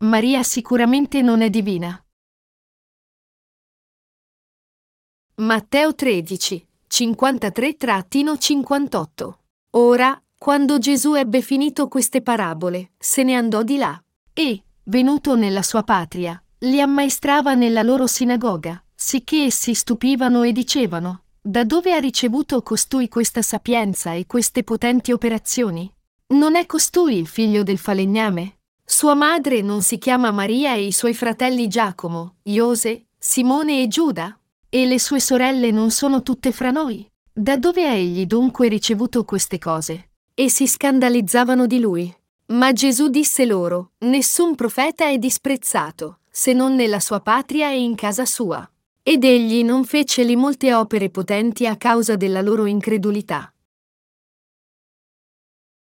Maria sicuramente non è divina. Matteo 13, 53-58. Ora, quando Gesù ebbe finito queste parabole, se ne andò di là e, venuto nella sua patria, li ammaestrava nella loro sinagoga, sicché essi stupivano e dicevano, da dove ha ricevuto costui questa sapienza e queste potenti operazioni? Non è costui il figlio del falegname? Sua madre non si chiama Maria e i suoi fratelli Giacomo, Iose, Simone e Giuda? E le sue sorelle non sono tutte fra noi? Da dove ha egli dunque ricevuto queste cose? E si scandalizzavano di lui. Ma Gesù disse loro, Nessun profeta è disprezzato, se non nella sua patria e in casa sua. Ed egli non fece lì molte opere potenti a causa della loro incredulità.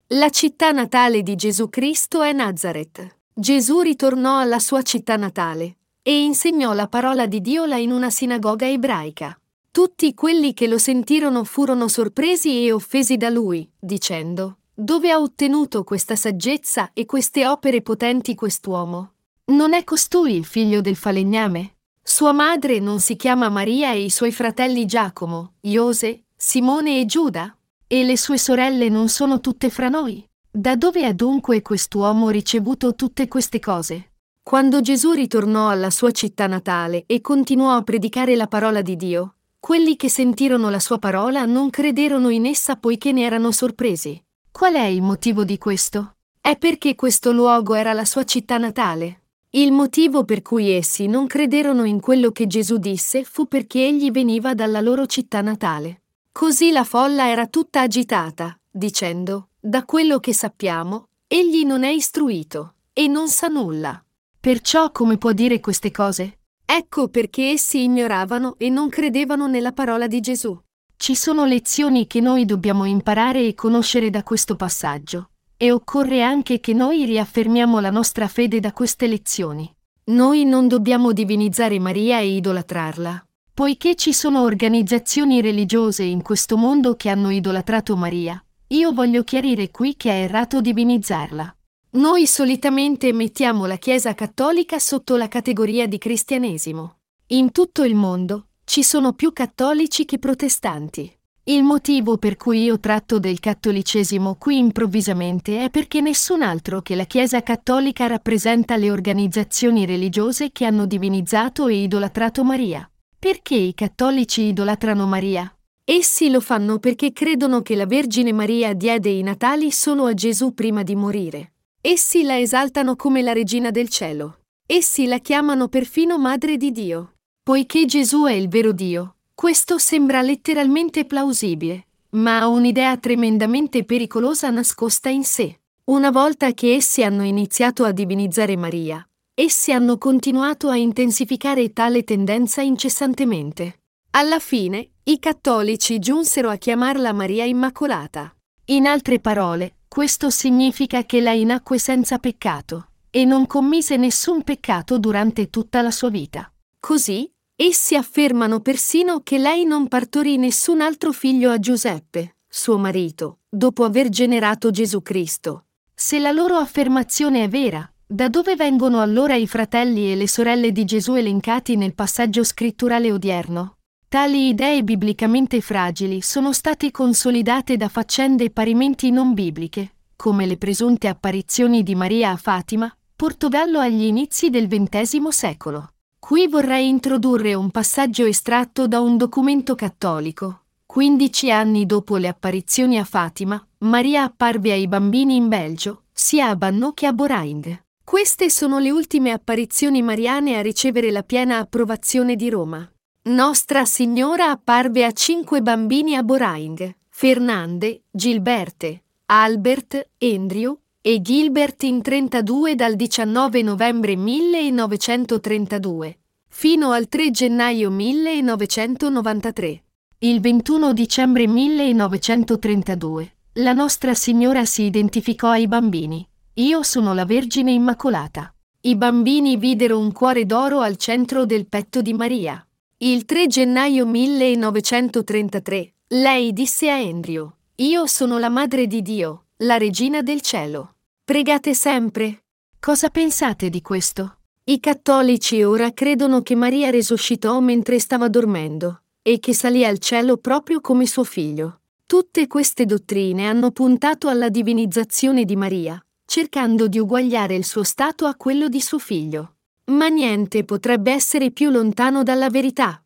La città natale di Gesù Cristo è Nazareth. Gesù ritornò alla sua città natale, e insegnò la parola di Dio là in una sinagoga ebraica. Tutti quelli che lo sentirono furono sorpresi e offesi da lui, dicendo, Dove ha ottenuto questa saggezza e queste opere potenti quest'uomo? Non è costui il figlio del falegname? Sua madre non si chiama Maria e i suoi fratelli Giacomo, Iose, Simone e Giuda? E le sue sorelle non sono tutte fra noi? Da dove ha dunque quest'uomo ricevuto tutte queste cose? Quando Gesù ritornò alla sua città natale e continuò a predicare la parola di Dio, quelli che sentirono la sua parola non crederono in essa poiché ne erano sorpresi. Qual è il motivo di questo? È perché questo luogo era la sua città natale. Il motivo per cui essi non crederono in quello che Gesù disse fu perché egli veniva dalla loro città natale. Così la folla era tutta agitata, dicendo, da quello che sappiamo, egli non è istruito e non sa nulla. Perciò come può dire queste cose? Ecco perché essi ignoravano e non credevano nella parola di Gesù. Ci sono lezioni che noi dobbiamo imparare e conoscere da questo passaggio, e occorre anche che noi riaffermiamo la nostra fede da queste lezioni. Noi non dobbiamo divinizzare Maria e idolatrarla, poiché ci sono organizzazioni religiose in questo mondo che hanno idolatrato Maria. Io voglio chiarire qui che è errato divinizzarla. Noi solitamente mettiamo la Chiesa cattolica sotto la categoria di cristianesimo. In tutto il mondo ci sono più cattolici che protestanti. Il motivo per cui io tratto del cattolicesimo qui improvvisamente è perché nessun altro che la Chiesa cattolica rappresenta le organizzazioni religiose che hanno divinizzato e idolatrato Maria. Perché i cattolici idolatrano Maria? Essi lo fanno perché credono che la Vergine Maria diede i natali solo a Gesù prima di morire. Essi la esaltano come la regina del cielo. Essi la chiamano perfino Madre di Dio. Poiché Gesù è il vero Dio, questo sembra letteralmente plausibile, ma ha un'idea tremendamente pericolosa nascosta in sé. Una volta che essi hanno iniziato a divinizzare Maria, essi hanno continuato a intensificare tale tendenza incessantemente. Alla fine, i cattolici giunsero a chiamarla Maria Immacolata. In altre parole, questo significa che lei nacque senza peccato e non commise nessun peccato durante tutta la sua vita. Così, essi affermano persino che lei non partorì nessun altro figlio a Giuseppe, suo marito, dopo aver generato Gesù Cristo. Se la loro affermazione è vera, da dove vengono allora i fratelli e le sorelle di Gesù elencati nel passaggio scritturale odierno? Tali idee biblicamente fragili sono state consolidate da faccende parimenti non bibliche, come le presunte apparizioni di Maria a Fatima, Portogallo agli inizi del XX secolo. Qui vorrei introdurre un passaggio estratto da un documento cattolico. 15 anni dopo le apparizioni a Fatima, Maria apparve ai bambini in Belgio, sia a Banno che a Boraing. Queste sono le ultime apparizioni mariane a ricevere la piena approvazione di Roma. Nostra Signora apparve a cinque bambini a Boraing, Fernande, Gilberte, Albert, Andrew e Gilbert in 32 dal 19 novembre 1932 fino al 3 gennaio 1993. Il 21 dicembre 1932 la Nostra Signora si identificò ai bambini. Io sono la Vergine Immacolata. I bambini videro un cuore d'oro al centro del petto di Maria. Il 3 gennaio 1933, lei disse a Andrew, Io sono la Madre di Dio, la Regina del Cielo. Pregate sempre. Cosa pensate di questo? I cattolici ora credono che Maria risuscitò mentre stava dormendo e che salì al cielo proprio come suo figlio. Tutte queste dottrine hanno puntato alla divinizzazione di Maria, cercando di uguagliare il suo stato a quello di suo figlio. Ma niente potrebbe essere più lontano dalla verità.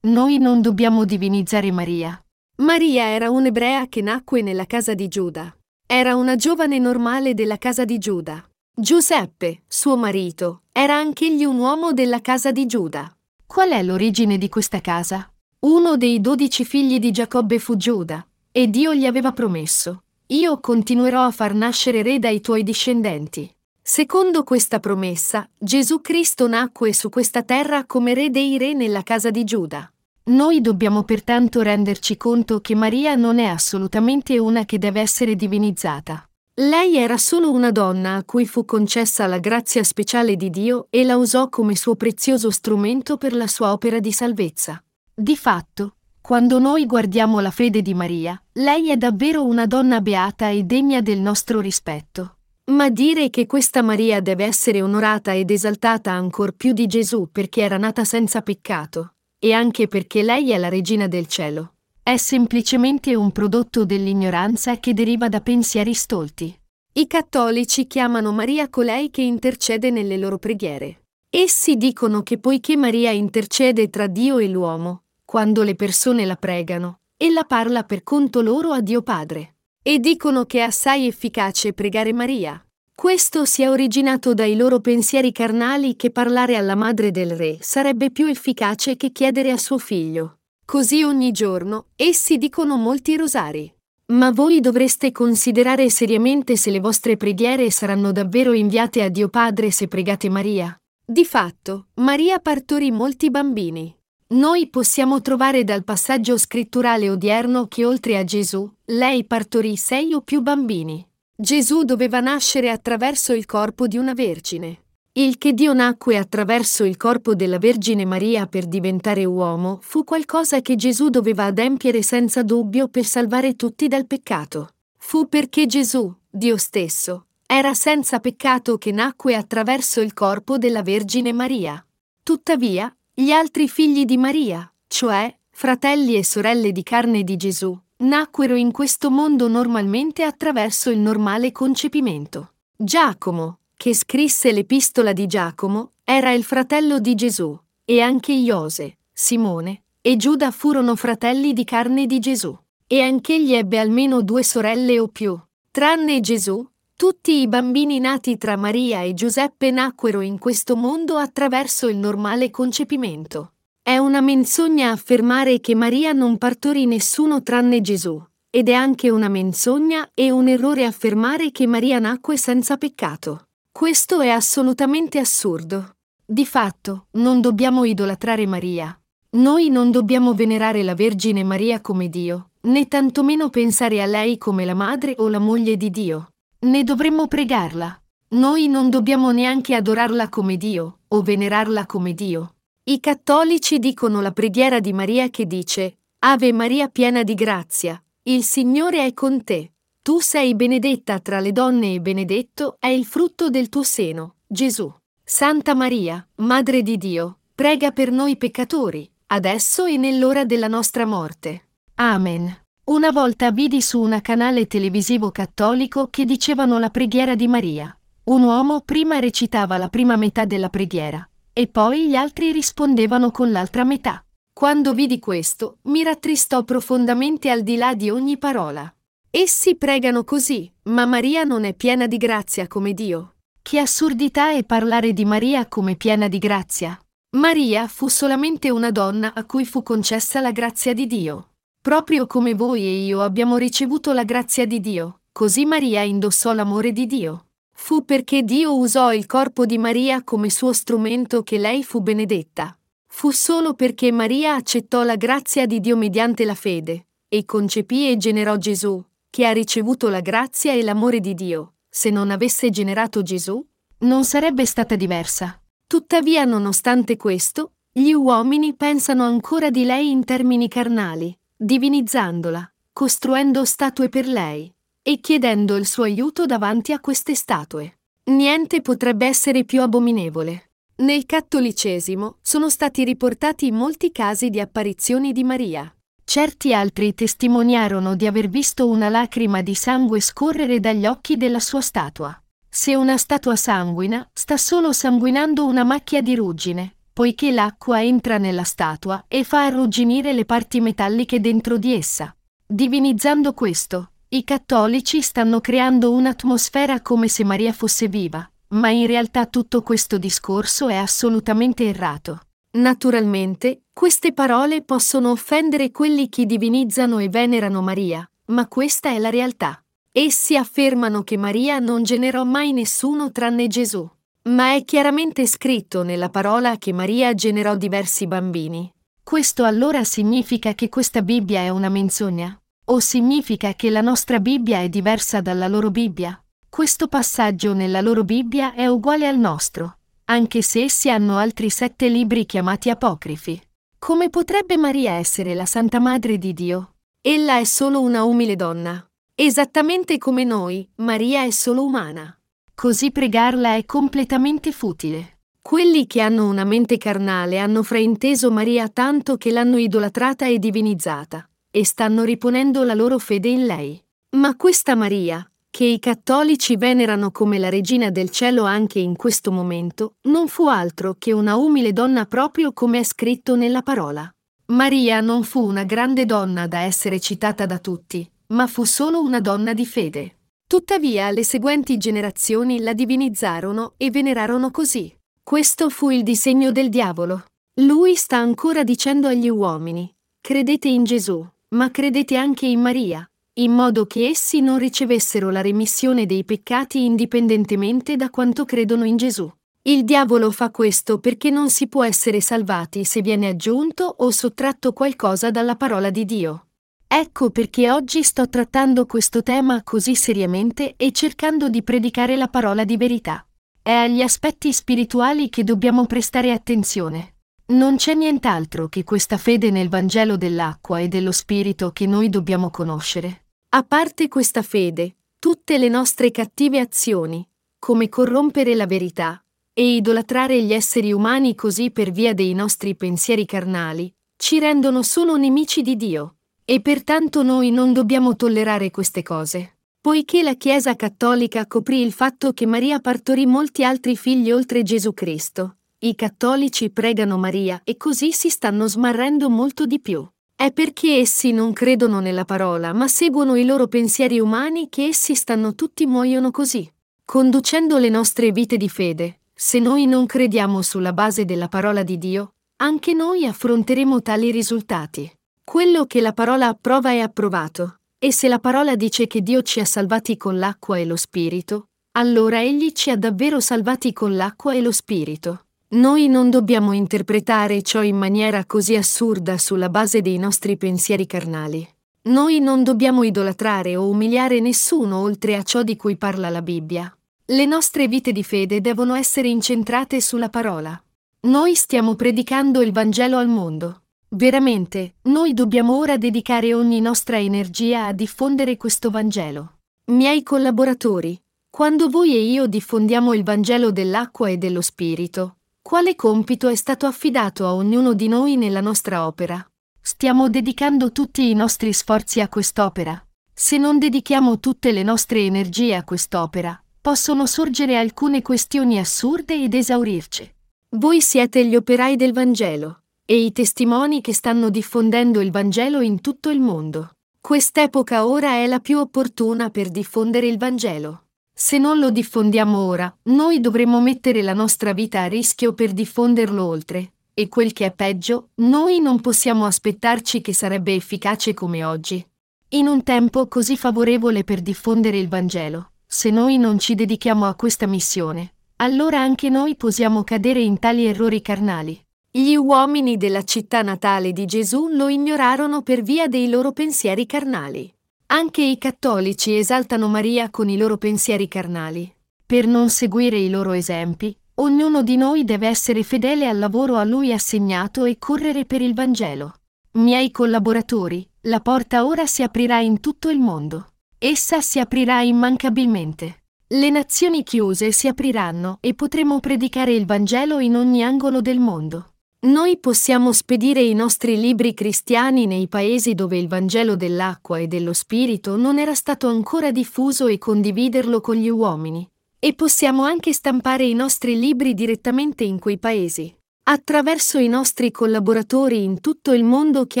Noi non dobbiamo divinizzare Maria. Maria era un'ebrea che nacque nella casa di Giuda. Era una giovane normale della casa di Giuda. Giuseppe, suo marito, era anch'egli un uomo della casa di Giuda. Qual è l'origine di questa casa? Uno dei dodici figli di Giacobbe fu Giuda, e Dio gli aveva promesso, io continuerò a far nascere re dai tuoi discendenti. Secondo questa promessa, Gesù Cristo nacque su questa terra come re dei re nella casa di Giuda. Noi dobbiamo pertanto renderci conto che Maria non è assolutamente una che deve essere divinizzata. Lei era solo una donna a cui fu concessa la grazia speciale di Dio e la usò come suo prezioso strumento per la sua opera di salvezza. Di fatto, quando noi guardiamo la fede di Maria, lei è davvero una donna beata e degna del nostro rispetto. Ma dire che questa Maria deve essere onorata ed esaltata ancor più di Gesù perché era nata senza peccato, e anche perché lei è la regina del cielo. È semplicemente un prodotto dell'ignoranza che deriva da pensieri stolti. I cattolici chiamano Maria colei che intercede nelle loro preghiere. Essi dicono che poiché Maria intercede tra Dio e l'uomo, quando le persone la pregano, ella parla per conto loro a Dio Padre. E dicono che è assai efficace pregare Maria, questo si è originato dai loro pensieri carnali che parlare alla madre del re sarebbe più efficace che chiedere a suo figlio. Così ogni giorno essi dicono molti rosari. Ma voi dovreste considerare seriamente se le vostre preghiere saranno davvero inviate a Dio Padre se pregate Maria. Di fatto, Maria partorì molti bambini. Noi possiamo trovare dal passaggio scritturale odierno che oltre a Gesù, lei partorì sei o più bambini. Gesù doveva nascere attraverso il corpo di una vergine. Il che Dio nacque attraverso il corpo della Vergine Maria per diventare uomo fu qualcosa che Gesù doveva adempiere senza dubbio per salvare tutti dal peccato. Fu perché Gesù, Dio stesso, era senza peccato che nacque attraverso il corpo della Vergine Maria. Tuttavia, gli altri figli di Maria, cioè fratelli e sorelle di carne di Gesù, nacquero in questo mondo normalmente attraverso il normale concepimento. Giacomo, che scrisse l'epistola di Giacomo, era il fratello di Gesù, e anche Iose, Simone e Giuda furono fratelli di carne di Gesù. E anch'egli ebbe almeno due sorelle o più. Tranne Gesù, tutti i bambini nati tra Maria e Giuseppe nacquero in questo mondo attraverso il normale concepimento. È una menzogna affermare che Maria non partorì nessuno tranne Gesù, ed è anche una menzogna e un errore affermare che Maria nacque senza peccato. Questo è assolutamente assurdo. Di fatto, non dobbiamo idolatrare Maria. Noi non dobbiamo venerare la Vergine Maria come Dio, né tantomeno pensare a lei come la madre o la moglie di Dio. Ne dovremmo pregarla. Noi non dobbiamo neanche adorarla come Dio o venerarla come Dio. I cattolici dicono la preghiera di Maria che dice Ave Maria piena di grazia, il Signore è con te. Tu sei benedetta tra le donne e benedetto è il frutto del tuo seno, Gesù. Santa Maria, Madre di Dio, prega per noi peccatori, adesso e nell'ora della nostra morte. Amen. Una volta vidi su un canale televisivo cattolico che dicevano la preghiera di Maria. Un uomo prima recitava la prima metà della preghiera e poi gli altri rispondevano con l'altra metà. Quando vidi questo, mi rattristò profondamente al di là di ogni parola. Essi pregano così, ma Maria non è piena di grazia come Dio. Che assurdità è parlare di Maria come piena di grazia. Maria fu solamente una donna a cui fu concessa la grazia di Dio. Proprio come voi e io abbiamo ricevuto la grazia di Dio, così Maria indossò l'amore di Dio. Fu perché Dio usò il corpo di Maria come suo strumento che lei fu benedetta. Fu solo perché Maria accettò la grazia di Dio mediante la fede, e concepì e generò Gesù, che ha ricevuto la grazia e l'amore di Dio. Se non avesse generato Gesù, non sarebbe stata diversa. Tuttavia, nonostante questo, gli uomini pensano ancora di lei in termini carnali, divinizzandola, costruendo statue per lei, e chiedendo il suo aiuto davanti a queste statue. Niente potrebbe essere più abominevole. Nel cattolicesimo sono stati riportati molti casi di apparizioni di Maria. Certi altri testimoniarono di aver visto una lacrima di sangue scorrere dagli occhi della sua statua. Se una statua sanguina, sta solo sanguinando una macchia di ruggine, poiché l'acqua entra nella statua e fa arrugginire le parti metalliche dentro di essa. Divinizzando questo, i cattolici stanno creando un'atmosfera come se Maria fosse viva, ma in realtà tutto questo discorso è assolutamente errato. Naturalmente, queste parole possono offendere quelli che divinizzano e venerano Maria, ma questa è la realtà. Essi affermano che Maria non generò mai nessuno tranne Gesù. Ma è chiaramente scritto nella parola che Maria generò diversi bambini. Questo allora significa che questa Bibbia è una menzogna? O significa che la nostra Bibbia è diversa dalla loro Bibbia? Questo passaggio nella loro Bibbia è uguale al nostro, anche se essi hanno altri sette libri chiamati apocrifi. Come potrebbe Maria essere la Santa Madre di Dio? Ella è solo una umile donna, Esattamente come noi, Maria è solo umana. Così pregarla è completamente futile. Quelli che hanno una mente carnale hanno frainteso Maria tanto che l'hanno idolatrata e divinizzata, e stanno riponendo la loro fede in lei. Ma questa Maria, che i cattolici venerano come la regina del cielo anche in questo momento, non fu altro che una umile donna proprio come è scritto nella parola. Maria non fu una grande donna da essere citata da tutti, ma fu solo una donna di fede. Tuttavia le seguenti generazioni la divinizzarono e venerarono così. Questo fu il disegno del diavolo. Lui sta ancora dicendo agli uomini, credete in Gesù, ma credete anche in Maria, in modo che essi non ricevessero la remissione dei peccati indipendentemente da quanto credono in Gesù. Il diavolo fa questo perché non si può essere salvati se viene aggiunto o sottratto qualcosa dalla parola di Dio. Ecco perché oggi sto trattando questo tema così seriamente e cercando di predicare la parola di verità. È agli aspetti spirituali che dobbiamo prestare attenzione. Non c'è nient'altro che questa fede nel Vangelo dell'acqua e dello Spirito che noi dobbiamo conoscere. A parte questa fede, tutte le nostre cattive azioni, come corrompere la verità e idolatrare gli esseri umani così per via dei nostri pensieri carnali, ci rendono solo nemici di Dio e pertanto noi non dobbiamo tollerare queste cose. Poiché la Chiesa cattolica coprì il fatto che Maria partorì molti altri figli oltre Gesù Cristo, i cattolici pregano Maria e così si stanno smarrendo molto di più. È perché essi non credono nella parola, ma seguono i loro pensieri umani che essi stanno tutti muoiono così. Conducendo le nostre vite di fede, se noi non crediamo sulla base della parola di Dio, anche noi affronteremo tali risultati. Quello che la parola approva è approvato, e se la parola dice che Dio ci ha salvati con l'acqua e lo Spirito, allora Egli ci ha davvero salvati con l'acqua e lo Spirito. Noi non dobbiamo interpretare ciò in maniera così assurda sulla base dei nostri pensieri carnali. Noi non dobbiamo idolatrare o umiliare nessuno oltre a ciò di cui parla la Bibbia. Le nostre vite di fede devono essere incentrate sulla parola. Noi stiamo predicando il Vangelo al mondo. Veramente, noi dobbiamo ora dedicare ogni nostra energia a diffondere questo Vangelo. Miei collaboratori, quando voi e io diffondiamo il Vangelo dell'acqua e dello Spirito, quale compito è stato affidato a ognuno di noi nella nostra opera? Stiamo dedicando tutti i nostri sforzi a quest'opera. Se non dedichiamo tutte le nostre energie a quest'opera, possono sorgere alcune questioni assurde ed esaurirci. Voi siete gli operai del Vangelo e i testimoni che stanno diffondendo il Vangelo in tutto il mondo. Quest'epoca ora è la più opportuna per diffondere il Vangelo. Se non lo diffondiamo ora, noi dovremo mettere la nostra vita a rischio per diffonderlo oltre, e quel che è peggio, noi non possiamo aspettarci che sarebbe efficace come oggi. In un tempo così favorevole per diffondere il Vangelo, se noi non ci dedichiamo a questa missione, allora anche noi possiamo cadere in tali errori carnali. Gli uomini della città natale di Gesù lo ignorarono per via dei loro pensieri carnali. Anche i cattolici esaltano Maria con i loro pensieri carnali. Per non seguire i loro esempi, ognuno di noi deve essere fedele al lavoro a lui assegnato e correre per il Vangelo. Miei collaboratori, la porta ora si aprirà in tutto il mondo. essa si aprirà immancabilmente. Le nazioni chiuse si apriranno e potremo predicare il Vangelo in ogni angolo del mondo. Noi possiamo spedire i nostri libri cristiani nei paesi dove il Vangelo dell'acqua e dello Spirito non era stato ancora diffuso e condividerlo con gli uomini. E possiamo anche stampare i nostri libri direttamente in quei paesi, attraverso i nostri collaboratori in tutto il mondo che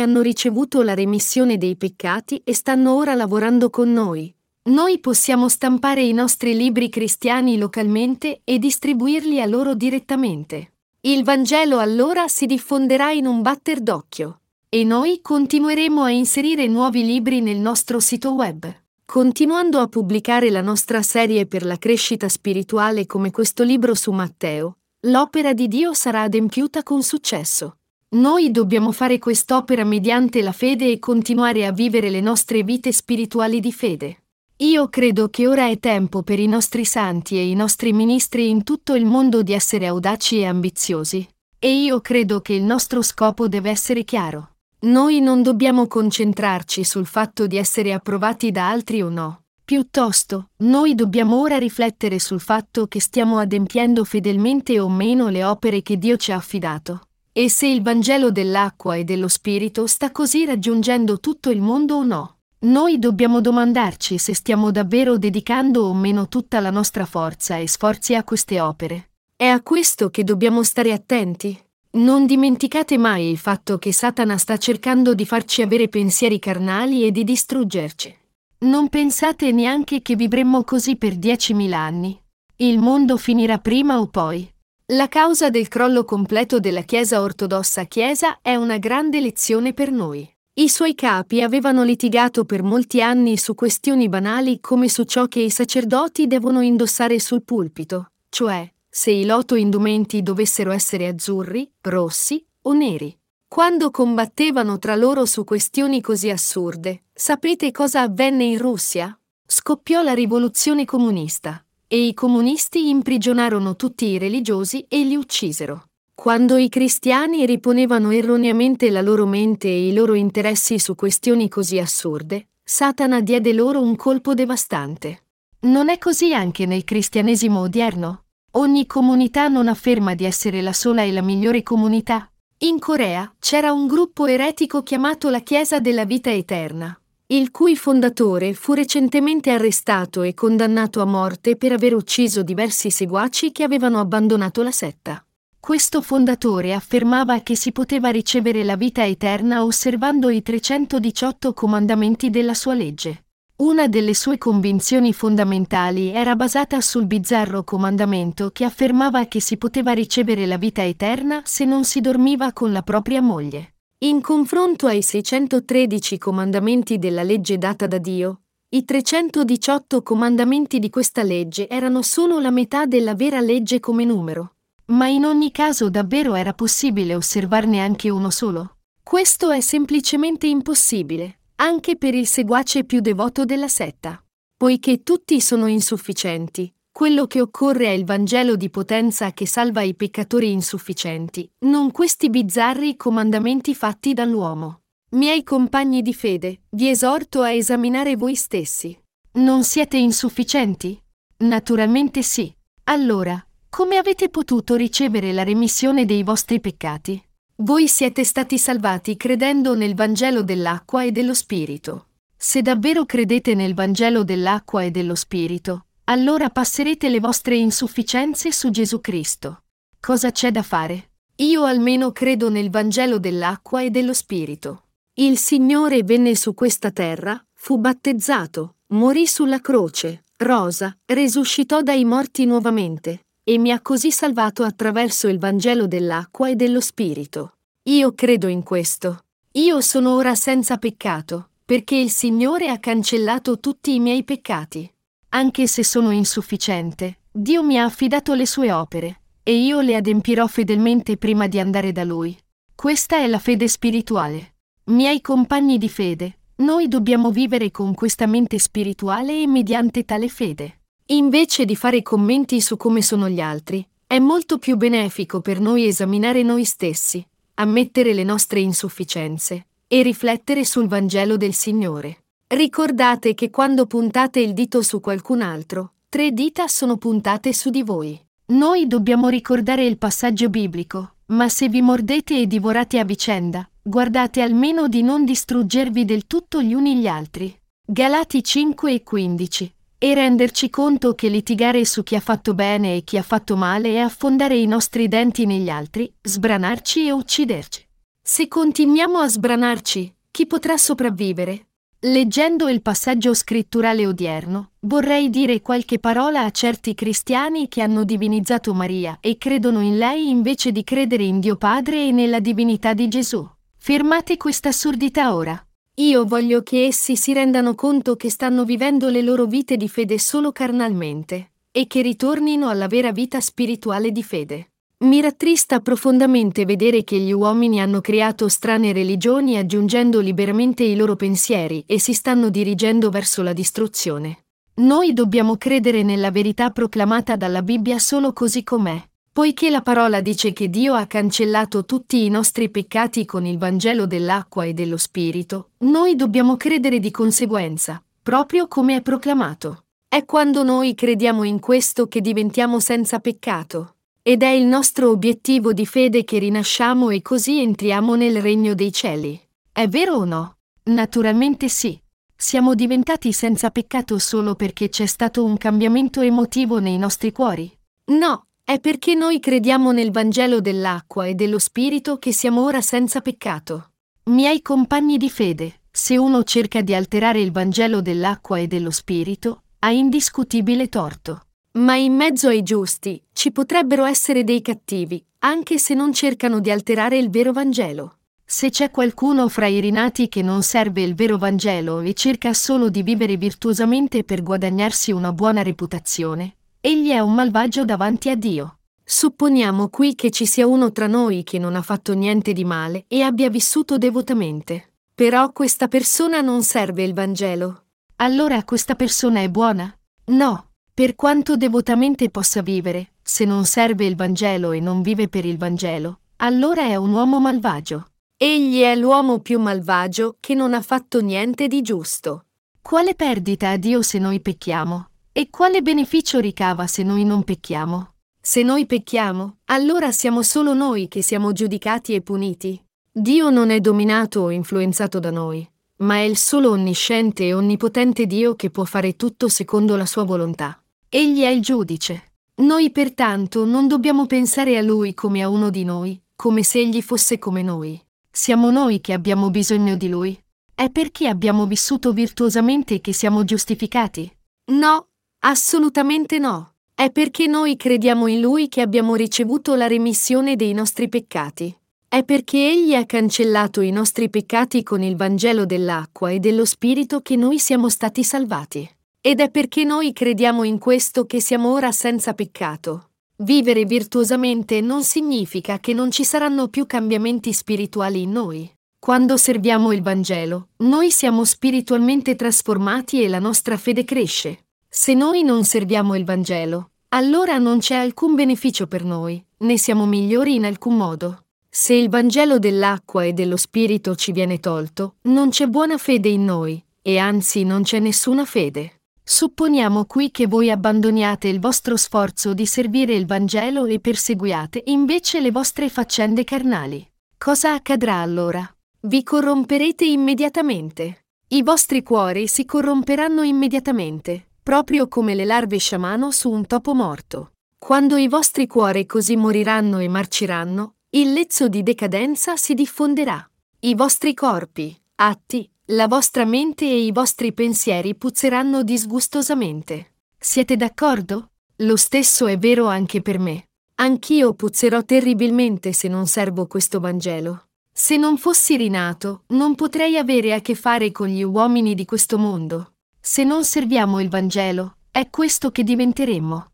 hanno ricevuto la remissione dei peccati e stanno ora lavorando con noi. Noi possiamo stampare i nostri libri cristiani localmente e distribuirli a loro direttamente. Il Vangelo allora si diffonderà in un batter d'occhio e noi continueremo a inserire nuovi libri nel nostro sito web. Continuando a pubblicare la nostra serie per la crescita spirituale come questo libro su Matteo, l'opera di Dio sarà adempiuta con successo. Noi dobbiamo fare quest'opera mediante la fede e continuare a vivere le nostre vite spirituali di fede. Io credo che ora è tempo per i nostri santi e i nostri ministri in tutto il mondo di essere audaci e ambiziosi. E io credo che il nostro scopo deve essere chiaro. Noi non dobbiamo concentrarci sul fatto di essere approvati da altri o no. Piuttosto, noi dobbiamo ora riflettere sul fatto che stiamo adempiendo fedelmente o meno le opere che Dio ci ha affidato. E se il Vangelo dell'acqua e dello Spirito sta così raggiungendo tutto il mondo o no. Noi dobbiamo domandarci se stiamo davvero dedicando o meno tutta la nostra forza e sforzi a queste opere. È a questo che dobbiamo stare attenti. Non dimenticate mai il fatto che Satana sta cercando di farci avere pensieri carnali e di distruggerci. Non pensate neanche che vivremmo così per diecimila anni. Il mondo finirà prima o poi. La causa del crollo completo della Chiesa ortodossa Chiesa è una grande lezione per noi. I suoi capi avevano litigato per molti anni su questioni banali come su ciò che i sacerdoti devono indossare sul pulpito, cioè se i loto indumenti dovessero essere azzurri, rossi o neri. Quando combattevano tra loro su questioni così assurde, sapete cosa avvenne in Russia? Scoppiò la rivoluzione comunista e i comunisti imprigionarono tutti i religiosi e li uccisero. Quando i cristiani riponevano erroneamente la loro mente e i loro interessi su questioni così assurde, Satana diede loro un colpo devastante. Non è così anche nel cristianesimo odierno? Ogni comunità non afferma di essere la sola e la migliore comunità. In Corea c'era un gruppo eretico chiamato la Chiesa della Vita Eterna, il cui fondatore fu recentemente arrestato e condannato a morte per aver ucciso diversi seguaci che avevano abbandonato la setta. Questo fondatore affermava che si poteva ricevere la vita eterna osservando i 318 comandamenti della sua legge. Una delle sue convinzioni fondamentali era basata sul bizzarro comandamento che affermava che si poteva ricevere la vita eterna se non si dormiva con la propria moglie. In confronto ai 613 comandamenti della legge data da Dio, i 318 comandamenti di questa legge erano solo la metà della vera legge come numero. Ma in ogni caso davvero era possibile osservarne anche uno solo? Questo è semplicemente impossibile, anche per il seguace più devoto della setta. Poiché tutti sono insufficienti, quello che occorre è il Vangelo di potenza che salva i peccatori insufficienti, non questi bizzarri comandamenti fatti dall'uomo. Miei compagni di fede, vi esorto a esaminare voi stessi. Non siete insufficienti? Naturalmente sì. Allora, come avete potuto ricevere la remissione dei vostri peccati? Voi siete stati salvati credendo nel Vangelo dell'acqua e dello Spirito. Se davvero credete nel Vangelo dell'acqua e dello Spirito, allora passerete le vostre insufficienze su Gesù Cristo. Cosa c'è da fare? Io almeno credo nel Vangelo dell'acqua e dello Spirito. Il Signore venne su questa terra, fu battezzato, morì sulla croce, rosa, resuscitò dai morti nuovamente, e mi ha così salvato attraverso il Vangelo dell'acqua e dello Spirito. Io credo in questo. Io sono ora senza peccato, perché il Signore ha cancellato tutti i miei peccati. Anche se sono insufficiente, Dio mi ha affidato le sue opere, e io le adempirò fedelmente prima di andare da Lui. Questa è la fede spirituale. Miei compagni di fede, noi dobbiamo vivere con questa mente spirituale e mediante tale fede. Invece di fare commenti su come sono gli altri, è molto più benefico per noi esaminare noi stessi, ammettere le nostre insufficienze e riflettere sul Vangelo del Signore. Ricordate che quando puntate il dito su qualcun altro, tre dita sono puntate su di voi. Noi dobbiamo ricordare il passaggio biblico, ma se vi mordete e divorate a vicenda, guardate almeno di non distruggervi del tutto gli uni gli altri. Galati 5 e 15. E renderci conto che litigare su chi ha fatto bene e chi ha fatto male è affondare i nostri denti negli altri, sbranarci e ucciderci. Se continuiamo a sbranarci, chi potrà sopravvivere? Leggendo il passaggio scritturale odierno, vorrei dire qualche parola a certi cristiani che hanno divinizzato Maria e credono in lei invece di credere in Dio Padre e nella divinità di Gesù. Fermate questa assurdità ora. Io voglio che essi si rendano conto che stanno vivendo le loro vite di fede solo carnalmente, e che ritornino alla vera vita spirituale di fede. Mi rattrista profondamente vedere che gli uomini hanno creato strane religioni aggiungendo liberamente i loro pensieri e si stanno dirigendo verso la distruzione. Noi dobbiamo credere nella verità proclamata dalla Bibbia solo così com'è. Poiché la parola dice che Dio ha cancellato tutti i nostri peccati con il Vangelo dell'acqua e dello Spirito, noi dobbiamo credere di conseguenza, proprio come è proclamato. È quando noi crediamo in questo che diventiamo senza peccato. Ed è il nostro obiettivo di fede che rinasciamo e così entriamo nel regno dei cieli. È vero o no? Naturalmente sì. Siamo diventati senza peccato solo perché c'è stato un cambiamento emotivo nei nostri cuori? No, è perché noi crediamo nel Vangelo dell'acqua e dello Spirito che siamo ora senza peccato. Miei compagni di fede, se uno cerca di alterare il Vangelo dell'acqua e dello Spirito, ha indiscutibile torto. Ma in mezzo ai giusti ci potrebbero essere dei cattivi, anche se non cercano di alterare il vero Vangelo. Se c'è qualcuno fra i rinati che non serve il vero Vangelo e cerca solo di vivere virtuosamente per guadagnarsi una buona reputazione, egli è un malvagio davanti a Dio. Supponiamo qui che ci sia uno tra noi che non ha fatto niente di male e abbia vissuto devotamente. Però questa persona non serve il Vangelo. Allora questa persona è buona? No, per quanto devotamente possa vivere, se non serve il Vangelo e non vive per il Vangelo, allora è un uomo malvagio. Egli è l'uomo più malvagio che non ha fatto niente di giusto. Quale perdita ha Dio se noi pecchiamo? E quale beneficio ricava se noi non pecchiamo? Se noi pecchiamo, allora siamo solo noi che siamo giudicati e puniti. Dio non è dominato o influenzato da noi, ma è il solo onnisciente e onnipotente Dio che può fare tutto secondo la sua volontà. Egli è il giudice. Noi pertanto non dobbiamo pensare a lui come a uno di noi, come se egli fosse come noi. Siamo noi che abbiamo bisogno di lui. È perché abbiamo vissuto virtuosamente che siamo giustificati? No, assolutamente no. È perché noi crediamo in lui che abbiamo ricevuto la remissione dei nostri peccati. È perché Egli ha cancellato i nostri peccati con il Vangelo dell'acqua e dello Spirito che noi siamo stati salvati. Ed è perché noi crediamo in questo che siamo ora senza peccato. Vivere virtuosamente non significa che non ci saranno più cambiamenti spirituali in noi. Quando serviamo il Vangelo, noi siamo spiritualmente trasformati e la nostra fede cresce. Se noi non serviamo il Vangelo, allora non c'è alcun beneficio per noi, né siamo migliori in alcun modo. Se il Vangelo dell'acqua e dello Spirito ci viene tolto, non c'è buona fede in noi, e anzi non c'è nessuna fede. Supponiamo qui che voi abbandoniate il vostro sforzo di servire il Vangelo e perseguiate invece le vostre faccende carnali. Cosa accadrà allora? Vi corromperete immediatamente. I vostri cuori si corromperanno immediatamente, proprio come le larve sciamano su un topo morto. Quando i vostri cuori così moriranno e marciranno, il lezzo di decadenza si diffonderà. I vostri corpi, atti, la vostra mente e i vostri pensieri puzzeranno disgustosamente. Siete d'accordo? Lo stesso è vero anche per me. Anch'io puzzerò terribilmente se non servo questo Vangelo. Se non fossi rinato, non potrei avere a che fare con gli uomini di questo mondo. Se non serviamo il Vangelo, è questo che diventeremmo.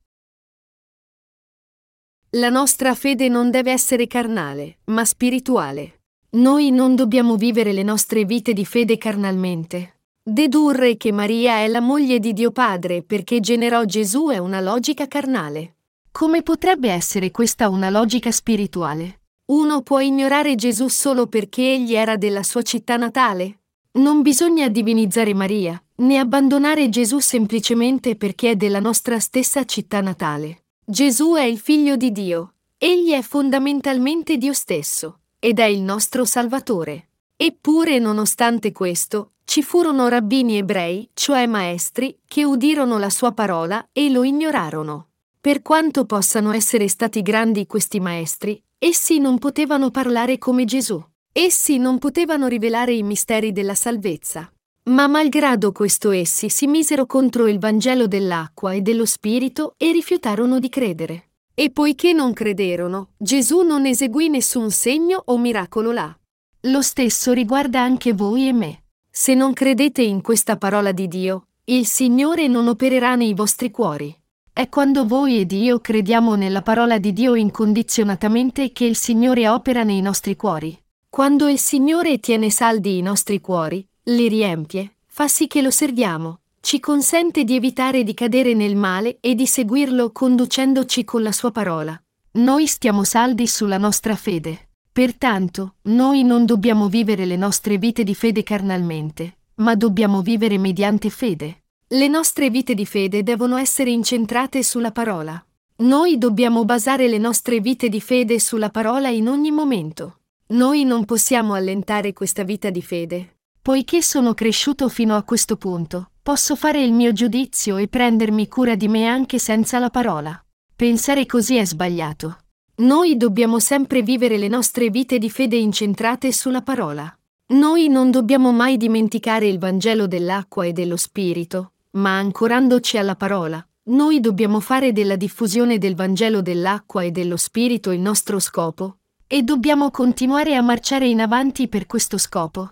La nostra fede non deve essere carnale, ma spirituale. Noi non dobbiamo vivere le nostre vite di fede carnalmente. Dedurre che Maria è la moglie di Dio Padre perché generò Gesù è una logica carnale. Come potrebbe essere questa una logica spirituale? Uno può ignorare Gesù solo perché egli era della sua città natale? Non bisogna divinizzare Maria, né abbandonare Gesù semplicemente perché è della nostra stessa città natale. Gesù è il figlio di Dio. Egli è fondamentalmente Dio stesso, ed è il nostro Salvatore. Eppure, nonostante questo, ci furono rabbini ebrei, cioè maestri, che udirono la sua parola e lo ignorarono. Per quanto possano essere stati grandi questi maestri, essi non potevano parlare come Gesù. Essi non potevano rivelare i misteri della salvezza. Ma malgrado questo essi si misero contro il Vangelo dell'acqua e dello Spirito e rifiutarono di credere. E poiché non crederono, Gesù non eseguì nessun segno o miracolo là. Lo stesso riguarda anche voi e me. Se non credete in questa parola di Dio, il Signore non opererà nei vostri cuori. È quando voi ed io crediamo nella parola di Dio incondizionatamente che il Signore opera nei nostri cuori. Quando il Signore tiene saldi i nostri cuori, li riempie, fa sì che lo serviamo, ci consente di evitare di cadere nel male e di seguirlo conducendoci con la sua parola. Noi stiamo saldi sulla nostra fede. Pertanto, noi non dobbiamo vivere le nostre vite di fede carnalmente, ma dobbiamo vivere mediante fede. Le nostre vite di fede devono essere incentrate sulla parola. Noi dobbiamo basare le nostre vite di fede sulla parola in ogni momento. Noi non possiamo allentare questa vita di fede. Poiché sono cresciuto fino a questo punto, posso fare il mio giudizio e prendermi cura di me anche senza la parola. Pensare così è sbagliato. Noi dobbiamo sempre vivere le nostre vite di fede incentrate sulla parola. Noi non dobbiamo mai dimenticare il Vangelo dell'acqua e dello Spirito, ma ancorandoci alla parola, noi dobbiamo fare della diffusione del Vangelo dell'acqua e dello Spirito il nostro scopo, e dobbiamo continuare a marciare in avanti per questo scopo.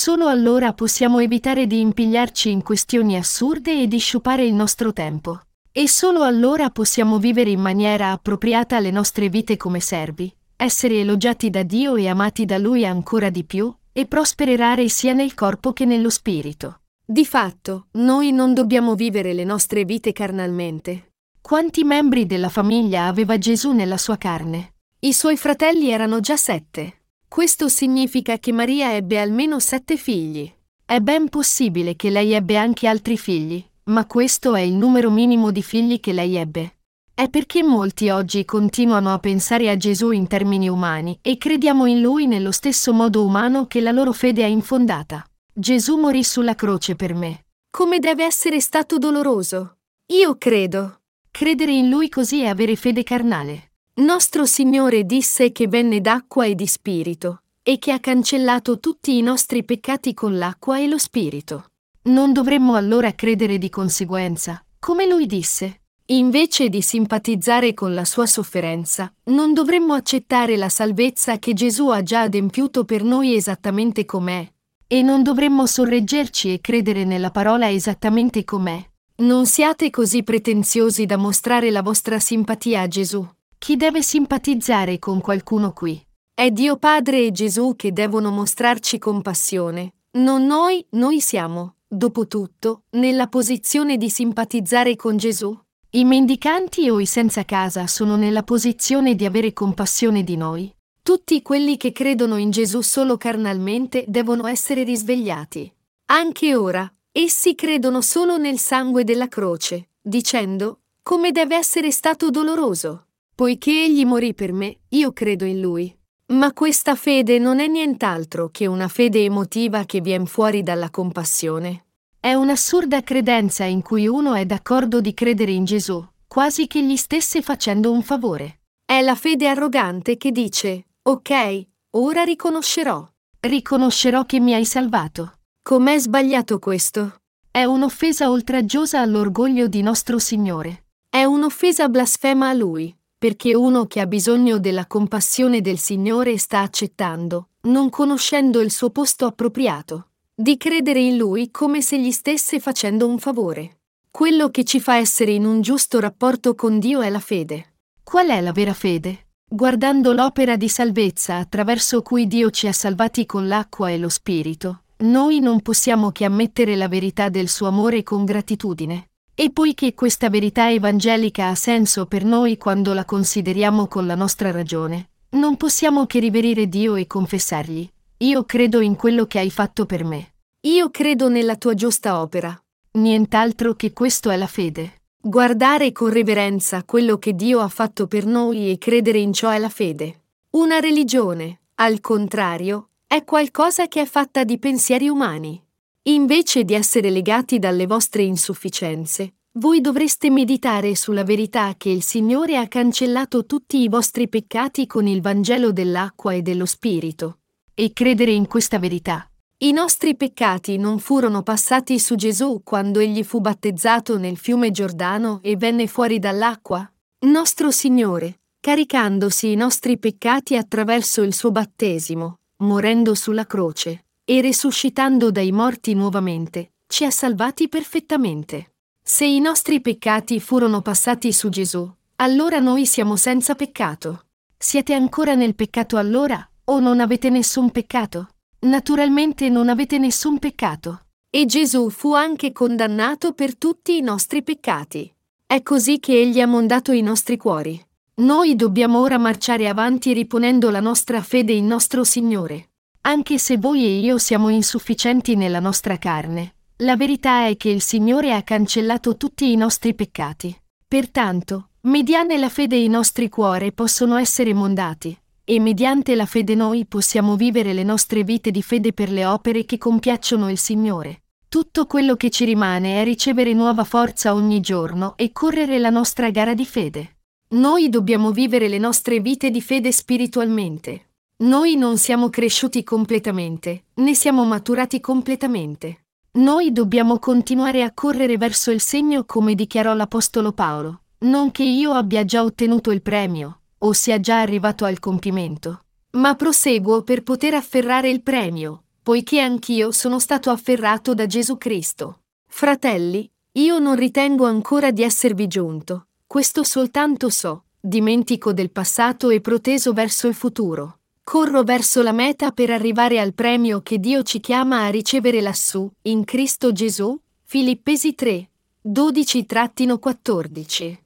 Solo allora possiamo evitare di impigliarci in questioni assurde e di sciupare il nostro tempo. E solo allora possiamo vivere in maniera appropriata le nostre vite come servi, essere elogiati da Dio e amati da Lui ancora di più, e prosperare sia nel corpo che nello spirito. Di fatto, noi non dobbiamo vivere le nostre vite carnalmente. Quanti membri della famiglia aveva Gesù nella sua carne? I suoi fratelli erano già sette. Questo significa che Maria ebbe almeno sette figli. È ben possibile che lei ebbe anche altri figli, ma questo è il numero minimo di figli che lei ebbe. È perché molti oggi continuano a pensare a Gesù in termini umani e crediamo in lui nello stesso modo umano che la loro fede è infondata. Gesù morì sulla croce per me. Come deve essere stato doloroso? Io credo. Credere in lui così è avere fede carnale. Nostro Signore disse che venne d'acqua e di spirito, e che ha cancellato tutti i nostri peccati con l'acqua e lo spirito. Non dovremmo allora credere di conseguenza, come lui disse. Invece di simpatizzare con la sua sofferenza, non dovremmo accettare la salvezza che Gesù ha già adempiuto per noi esattamente com'è. E non dovremmo sorreggerci e credere nella parola esattamente com'è. Non siate così pretenziosi da mostrare la vostra simpatia a Gesù. Chi deve simpatizzare con qualcuno qui? È Dio Padre e Gesù che devono mostrarci compassione. Non noi, noi siamo, dopo tutto, nella posizione di simpatizzare con Gesù. I mendicanti o i senza casa sono nella posizione di avere compassione di noi. Tutti quelli che credono in Gesù solo carnalmente devono essere risvegliati. Anche ora, essi credono solo nel sangue della croce, dicendo, come deve essere stato doloroso. Poiché egli morì per me, io credo in lui. Ma questa fede non è nient'altro che una fede emotiva che viene fuori dalla compassione. È un'assurda credenza in cui uno è d'accordo di credere in Gesù, quasi che gli stesse facendo un favore. È la fede arrogante che dice, ok, ora riconoscerò. Riconoscerò che mi hai salvato. Com'è sbagliato questo? È un'offesa oltraggiosa all'orgoglio di nostro Signore. È un'offesa blasfema a Lui perché uno che ha bisogno della compassione del Signore sta accettando, non conoscendo il suo posto appropriato, di credere in Lui come se gli stesse facendo un favore. Quello che ci fa essere in un giusto rapporto con Dio è la fede. Qual è la vera fede? Guardando l'opera di salvezza attraverso cui Dio ci ha salvati con l'acqua e lo Spirito, noi non possiamo che ammettere la verità del suo amore con gratitudine. E poiché questa verità evangelica ha senso per noi quando la consideriamo con la nostra ragione, non possiamo che riverire Dio e confessargli, io credo in quello che hai fatto per me. Io credo nella tua giusta opera. Nient'altro che questo è la fede. Guardare con reverenza quello che Dio ha fatto per noi e credere in ciò è la fede. Una religione, al contrario, è qualcosa che è fatta di pensieri umani. Invece di essere legati dalle vostre insufficienze, voi dovreste meditare sulla verità che il Signore ha cancellato tutti i vostri peccati con il Vangelo dell'acqua e dello Spirito. E credere in questa verità. I nostri peccati non furono passati su Gesù quando egli fu battezzato nel fiume Giordano e venne fuori dall'acqua? Nostro Signore, caricandosi i nostri peccati attraverso il suo battesimo, morendo sulla croce e risuscitando dai morti nuovamente, ci ha salvati perfettamente. Se i nostri peccati furono passati su Gesù, allora noi siamo senza peccato. Siete ancora nel peccato allora, o non avete nessun peccato? Naturalmente non avete nessun peccato. E Gesù fu anche condannato per tutti i nostri peccati. È così che Egli ha mondato i nostri cuori. Noi dobbiamo ora marciare avanti riponendo la nostra fede in nostro Signore. Anche se voi e io siamo insufficienti nella nostra carne, la verità è che il Signore ha cancellato tutti i nostri peccati. Pertanto, mediante la fede i nostri cuori possono essere mondati, e mediante la fede noi possiamo vivere le nostre vite di fede per le opere che compiacciono il Signore. Tutto quello che ci rimane è ricevere nuova forza ogni giorno e correre la nostra gara di fede. Noi dobbiamo vivere le nostre vite di fede spiritualmente. Noi non siamo cresciuti completamente, né siamo maturati completamente. Noi dobbiamo continuare a correre verso il segno come dichiarò l'Apostolo Paolo, non che io abbia già ottenuto il premio, o sia già arrivato al compimento, ma proseguo per poter afferrare il premio, poiché anch'io sono stato afferrato da Gesù Cristo. Fratelli, io non ritengo ancora di esservi giunto, questo soltanto so, dimentico del passato e proteso verso il futuro. Corro verso la meta per arrivare al premio che Dio ci chiama a ricevere lassù, in Cristo Gesù. Filippesi 3, 12-14.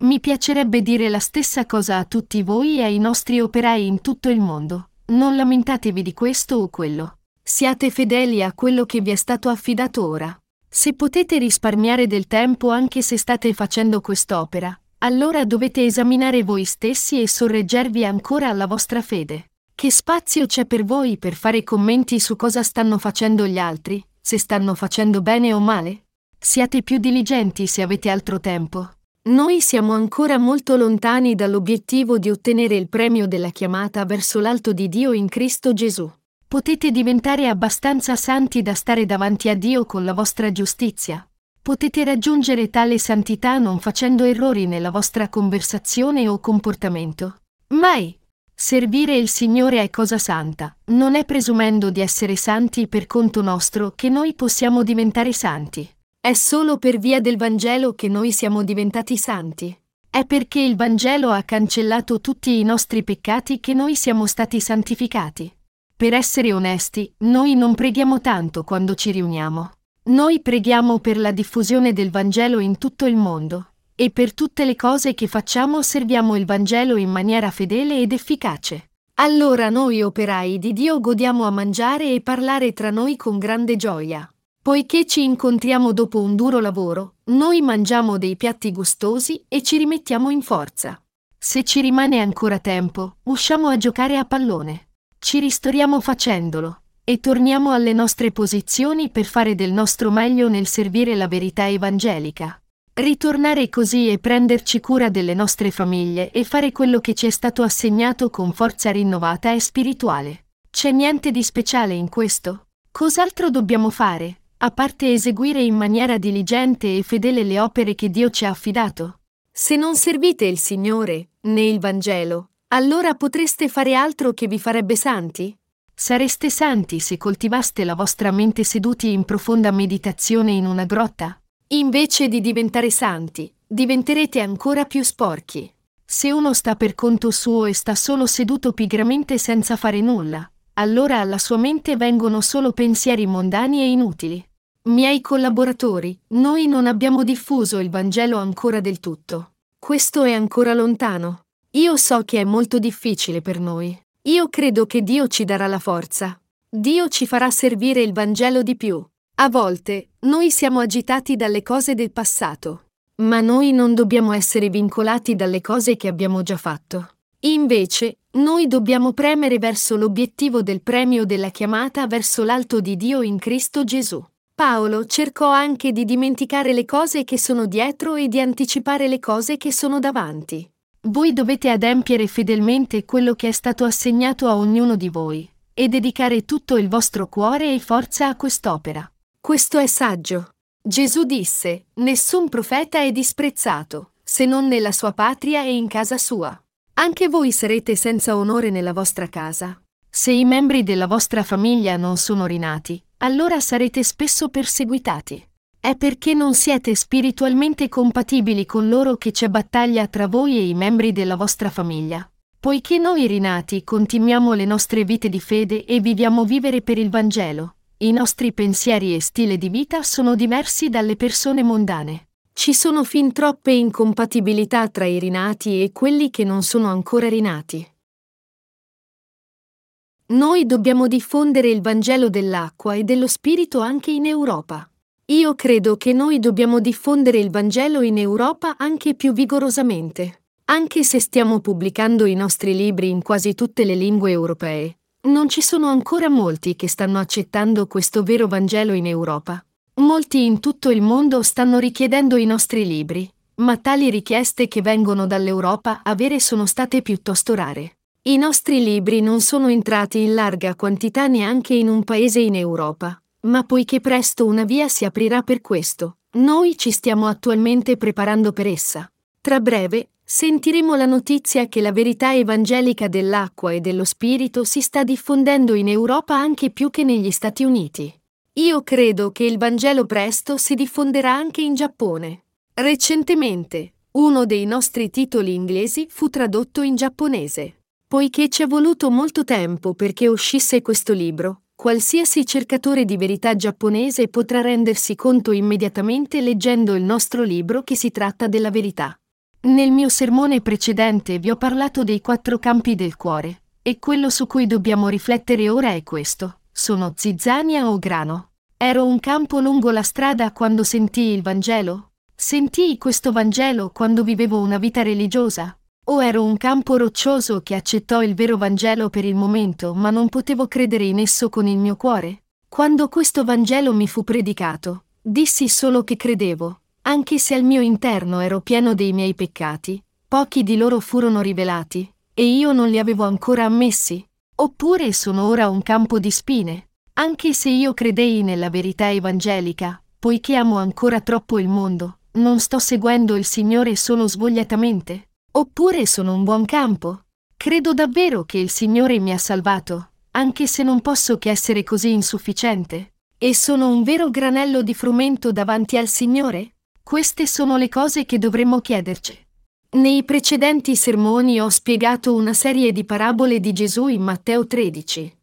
Mi piacerebbe dire la stessa cosa a tutti voi e ai nostri operai in tutto il mondo. Non lamentatevi di questo o quello. Siate fedeli a quello che vi è stato affidato ora. Se potete risparmiare del tempo anche se state facendo quest'opera, allora dovete esaminare voi stessi e sorreggervi ancora alla vostra fede. Che spazio c'è per voi per fare commenti su cosa stanno facendo gli altri, se stanno facendo bene o male? Siate più diligenti se avete altro tempo. Noi siamo ancora molto lontani dall'obiettivo di ottenere il premio della chiamata verso l'alto di Dio in Cristo Gesù. Potete diventare abbastanza santi da stare davanti a Dio con la vostra giustizia, Potete raggiungere tale santità non facendo errori nella vostra conversazione o comportamento. Mai! Servire il Signore è cosa santa, non è presumendo di essere santi per conto nostro che noi possiamo diventare santi. È solo per via del Vangelo che noi siamo diventati santi. È perché il Vangelo ha cancellato tutti i nostri peccati che noi siamo stati santificati. Per essere onesti, noi non preghiamo tanto quando ci riuniamo. Noi preghiamo per la diffusione del Vangelo in tutto il mondo, e per tutte le cose che facciamo serviamo il Vangelo in maniera fedele ed efficace. Allora noi operai di Dio godiamo a mangiare e parlare tra noi con grande gioia. Poiché ci incontriamo dopo un duro lavoro, noi mangiamo dei piatti gustosi e ci rimettiamo in forza. Se ci rimane ancora tempo, usciamo a giocare a pallone. Ci ristoriamo facendolo e torniamo alle nostre posizioni per fare del nostro meglio nel servire la verità evangelica. Ritornare così e prenderci cura delle nostre famiglie e fare quello che ci è stato assegnato con forza rinnovata e spirituale. C'è niente di speciale in questo? Cos'altro dobbiamo fare, a parte eseguire in maniera diligente e fedele le opere che Dio ci ha affidato? Se non servite il Signore, né il Vangelo, allora potreste fare altro che vi farebbe santi? Sareste santi se coltivaste la vostra mente seduti in profonda meditazione in una grotta? Invece di diventare santi, diventerete ancora più sporchi. Se uno sta per conto suo e sta solo seduto pigramente senza fare nulla, allora alla sua mente vengono solo pensieri mondani e inutili. Miei collaboratori, noi non abbiamo diffuso il Vangelo ancora del tutto. Questo è ancora lontano. Io so che è molto difficile per noi. Io credo che Dio ci darà la forza. Dio ci farà servire il Vangelo di più. A volte, noi siamo agitati dalle cose del passato. Ma noi non dobbiamo essere vincolati dalle cose che abbiamo già fatto. Invece, noi dobbiamo premere verso l'obiettivo del premio della chiamata verso l'alto di Dio in Cristo Gesù. Paolo cercò anche di dimenticare le cose che sono dietro e di anticipare le cose che sono davanti. Voi dovete adempiere fedelmente quello che è stato assegnato a ognuno di voi, e dedicare tutto il vostro cuore e forza a quest'opera. Questo è saggio. Gesù disse, Nessun profeta è disprezzato, se non nella sua patria e in casa sua. Anche voi sarete senza onore nella vostra casa. Se i membri della vostra famiglia non sono rinati, allora sarete spesso perseguitati. È perché non siete spiritualmente compatibili con loro che c'è battaglia tra voi e i membri della vostra famiglia. Poiché noi rinati continuiamo le nostre vite di fede e viviamo vivere per il Vangelo, i nostri pensieri e stile di vita sono diversi dalle persone mondane. Ci sono fin troppe incompatibilità tra i rinati e quelli che non sono ancora rinati. Noi dobbiamo diffondere il Vangelo dell'acqua e dello Spirito anche in Europa. Io credo che noi dobbiamo diffondere il Vangelo in Europa anche più vigorosamente. Anche se stiamo pubblicando i nostri libri in quasi tutte le lingue europee, non ci sono ancora molti che stanno accettando questo vero Vangelo in Europa. Molti in tutto il mondo stanno richiedendo i nostri libri, ma tali richieste che vengono dall'Europa a avere sono state piuttosto rare. I nostri libri non sono entrati in larga quantità neanche in un paese in Europa, ma poiché presto una via si aprirà per questo, noi ci stiamo attualmente preparando per essa. Tra breve, sentiremo la notizia che la verità evangelica dell'acqua e dello spirito si sta diffondendo in Europa anche più che negli Stati Uniti. Io credo che il Vangelo presto si diffonderà anche in Giappone. Recentemente, uno dei nostri titoli inglesi fu tradotto in giapponese. Poiché ci è voluto molto tempo perché uscisse questo libro, qualsiasi cercatore di verità giapponese potrà rendersi conto immediatamente leggendo il nostro libro che si tratta della verità. Nel mio sermone precedente vi ho parlato dei quattro campi del cuore, e quello su cui dobbiamo riflettere ora è questo. Sono zizzania o grano? Ero un campo lungo la strada quando sentii il Vangelo? Sentii questo Vangelo quando vivevo una vita religiosa? O ero un campo roccioso che accettò il vero Vangelo per il momento, ma non potevo credere in esso con il mio cuore? Quando questo Vangelo mi fu predicato, dissi solo che credevo, anche se al mio interno ero pieno dei miei peccati, pochi di loro furono rivelati, e io non li avevo ancora ammessi. Oppure sono ora un campo di spine, anche se io credei nella verità evangelica, poiché amo ancora troppo il mondo, non sto seguendo il Signore solo svogliatamente. Oppure sono un buon campo. Credo davvero che il Signore mi ha salvato, anche se non posso che essere così insufficiente. E sono un vero granello di frumento davanti al Signore? Queste sono le cose che dovremmo chiederci. Nei precedenti sermoni ho spiegato una serie di parabole di Gesù in Matteo 13.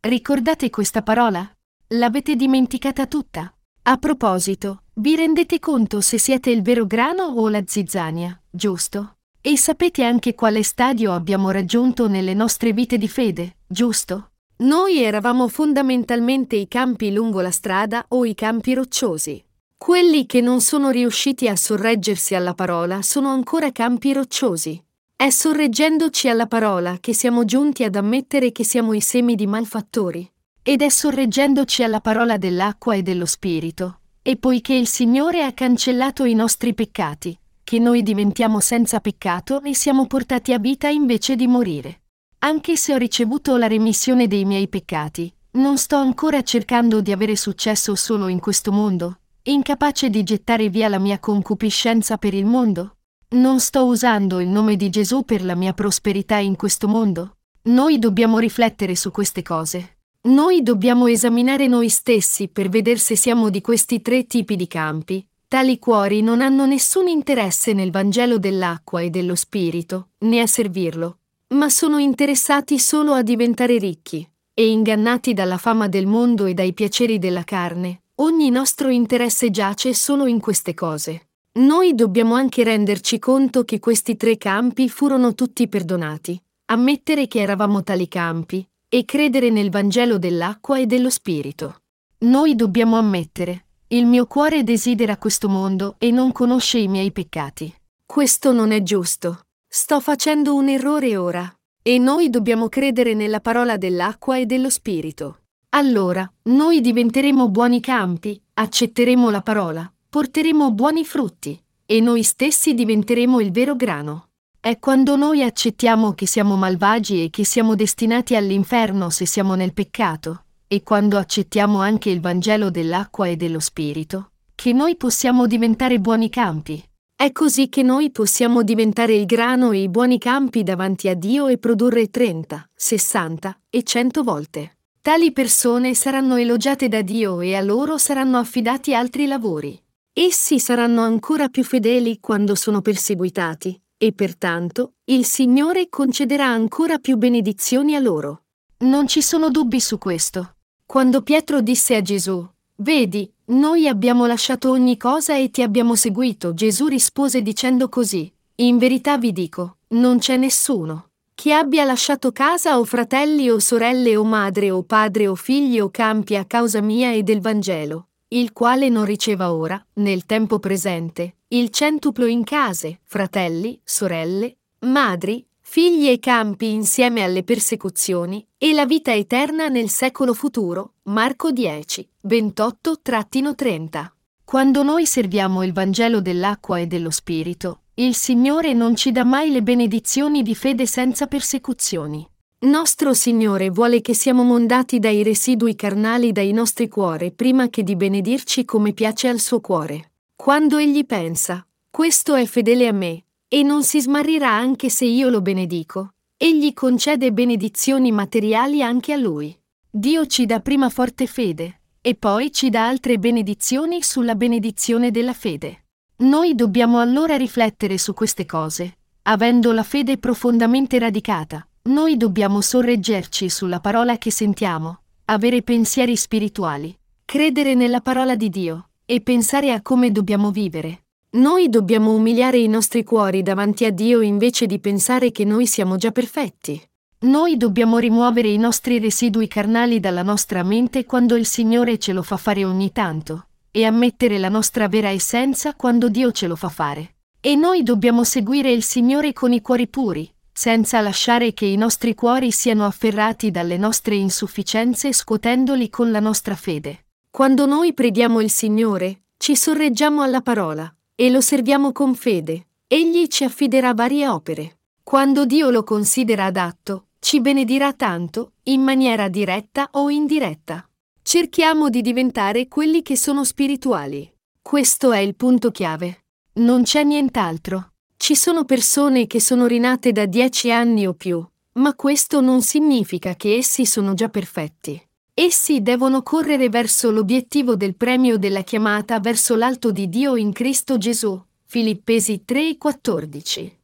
Ricordate questa parola? L'avete dimenticata tutta? A proposito, vi rendete conto se siete il vero grano o la zizzania, giusto? E sapete anche quale stadio abbiamo raggiunto nelle nostre vite di fede, giusto? Noi eravamo fondamentalmente i campi lungo la strada o i campi rocciosi. Quelli che non sono riusciti a sorreggersi alla parola sono ancora campi rocciosi. È sorreggendoci alla parola che siamo giunti ad ammettere che siamo i semi di malfattori. Ed è sorreggendoci alla parola dell'acqua e dello spirito. E poiché il Signore ha cancellato i nostri peccati, che noi diventiamo senza peccato e siamo portati a vita invece di morire. Anche se ho ricevuto la remissione dei miei peccati, non sto ancora cercando di avere successo solo in questo mondo, incapace di gettare via la mia concupiscenza per il mondo? Non sto usando il nome di Gesù per la mia prosperità in questo mondo? Noi dobbiamo riflettere su queste cose. Noi dobbiamo esaminare noi stessi per vedere se siamo di questi tre tipi di campi. Tali cuori non hanno nessun interesse nel Vangelo dell'acqua e dello Spirito, né a servirlo, ma sono interessati solo a diventare ricchi, e ingannati dalla fama del mondo e dai piaceri della carne, Ogni nostro interesse giace solo in queste cose. Noi dobbiamo anche renderci conto che questi tre campi furono tutti perdonati, ammettere che eravamo tali campi, e credere nel Vangelo dell'acqua e dello Spirito. Noi dobbiamo ammettere, il mio cuore desidera questo mondo e non conosce i miei peccati. Questo non è giusto. Sto facendo un errore ora. E noi dobbiamo credere nella parola dell'acqua e dello Spirito. Allora, noi diventeremo buoni campi, accetteremo la parola, porteremo buoni frutti, e noi stessi diventeremo il vero grano. È quando noi accettiamo che siamo malvagi e che siamo destinati all'inferno se siamo nel peccato, e quando accettiamo anche il Vangelo dell'acqua e dello Spirito, che noi possiamo diventare buoni campi. È così che noi possiamo diventare il grano e i buoni campi davanti a Dio e produrre 30, 60 e 100 volte. Tali persone saranno elogiate da Dio e a loro saranno affidati altri lavori. Essi saranno ancora più fedeli quando sono perseguitati, e pertanto il Signore concederà ancora più benedizioni a loro. Non ci sono dubbi su questo. Quando Pietro disse a Gesù, Vedi, noi abbiamo lasciato ogni cosa e ti abbiamo seguito, Gesù rispose dicendo così, In verità vi dico, non c'è nessuno che abbia lasciato casa o fratelli o sorelle o madre o padre o figli o campi a causa mia e del Vangelo, il quale non riceva ora, nel tempo presente, il centuplo in case, fratelli, sorelle, madri, figli e campi insieme alle persecuzioni, e la vita eterna nel secolo futuro. Marco 10, 28-30. Quando noi serviamo il Vangelo dell'acqua e dello Spirito, il Signore non ci dà mai le benedizioni di fede senza persecuzioni. Nostro Signore vuole che siamo mondati dai residui carnali dai nostri cuori prima che di benedirci come piace al suo cuore. Quando Egli pensa, questo è fedele a me, e non si smarrirà anche se io lo benedico, Egli concede benedizioni materiali anche a Lui. Dio ci dà prima forte fede, e poi ci dà altre benedizioni sulla benedizione della fede. Noi dobbiamo allora riflettere su queste cose, avendo la fede profondamente radicata noi dobbiamo sorreggerci sulla parola che sentiamo, avere pensieri spirituali, credere nella parola di Dio e pensare a come dobbiamo vivere. Noi dobbiamo umiliare i nostri cuori davanti a Dio invece di pensare che noi siamo già perfetti. Noi dobbiamo rimuovere i nostri residui carnali dalla nostra mente quando il Signore ce lo fa fare ogni tanto, e ammettere la nostra vera essenza quando Dio ce lo fa fare. E noi dobbiamo seguire il Signore con i cuori puri, senza lasciare che i nostri cuori siano afferrati dalle nostre insufficienze scuotendoli con la nostra fede. Quando noi preghiamo il Signore, ci sorreggiamo alla parola e lo serviamo con fede. Egli ci affiderà varie opere. Quando Dio lo considera adatto, ci benedirà tanto, in maniera diretta o indiretta. Cerchiamo di diventare quelli che sono spirituali. Questo è il punto chiave. Non c'è nient'altro. Ci sono persone che sono rinate da dieci anni o più, ma questo non significa che essi sono già perfetti. Essi devono correre verso l'obiettivo del premio della chiamata verso l'alto di Dio in Cristo Gesù. Filippesi 3:14.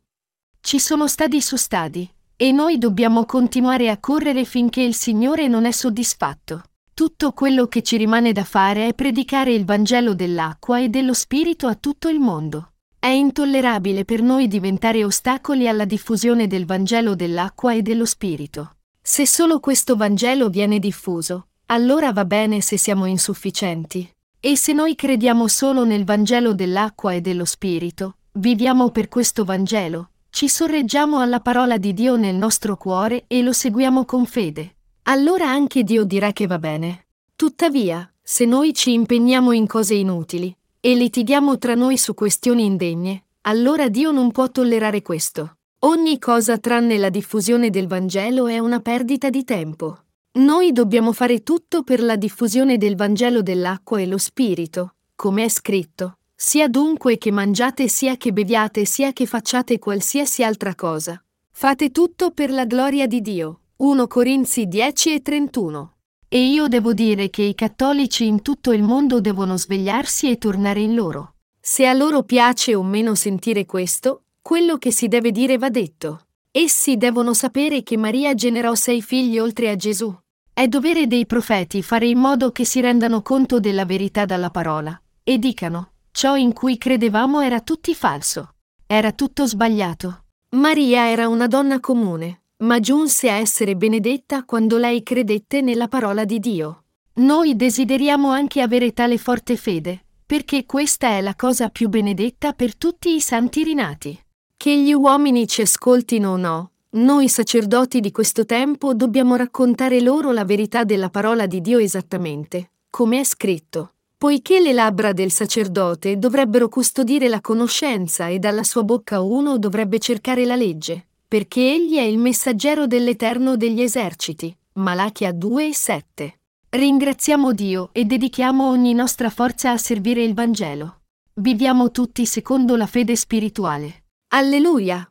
Ci sono stadi su stadi, e noi dobbiamo continuare a correre finché il Signore non è soddisfatto. Tutto quello che ci rimane da fare è predicare il Vangelo dell'acqua e dello Spirito a tutto il mondo. È intollerabile per noi diventare ostacoli alla diffusione del Vangelo dell'acqua e dello Spirito. Se solo questo Vangelo viene diffuso, allora va bene se siamo insufficienti. E se noi crediamo solo nel Vangelo dell'acqua e dello Spirito, viviamo per questo Vangelo, ci sorreggiamo alla parola di Dio nel nostro cuore e lo seguiamo con fede. Allora anche Dio dirà che va bene. Tuttavia, se noi ci impegniamo in cose inutili, e litighiamo tra noi su questioni indegne, allora Dio non può tollerare questo. Ogni cosa tranne la diffusione del Vangelo è una perdita di tempo. Noi dobbiamo fare tutto per la diffusione del Vangelo dell'acqua e lo Spirito, come è scritto. Sia dunque che mangiate, sia che beviate, sia che facciate qualsiasi altra cosa. Fate tutto per la gloria di Dio. 1 Corinzi 10 e 31. E io devo dire che i cattolici in tutto il mondo devono svegliarsi e tornare in loro. Se a loro piace o meno sentire questo, quello che si deve dire va detto. Essi devono sapere che Maria generò sei figli oltre a Gesù. È dovere dei profeti fare in modo che si rendano conto della verità dalla parola, e dicano, ciò in cui credevamo era tutti falso. Era tutto sbagliato. Maria era una donna comune, ma giunse a essere benedetta quando lei credette nella parola di Dio. Noi desideriamo anche avere tale forte fede, perché questa è la cosa più benedetta per tutti i santi rinati. Che gli uomini ci ascoltino o no, noi sacerdoti di questo tempo dobbiamo raccontare loro la verità della parola di Dio esattamente, come è scritto, poiché le labbra del sacerdote dovrebbero custodire la conoscenza e dalla sua bocca uno dovrebbe cercare la legge, perché egli è il messaggero dell'Eterno degli eserciti. Malachia 2 e 7. Ringraziamo Dio e dedichiamo ogni nostra forza a servire il Vangelo. Viviamo tutti secondo la fede spirituale. Alleluia!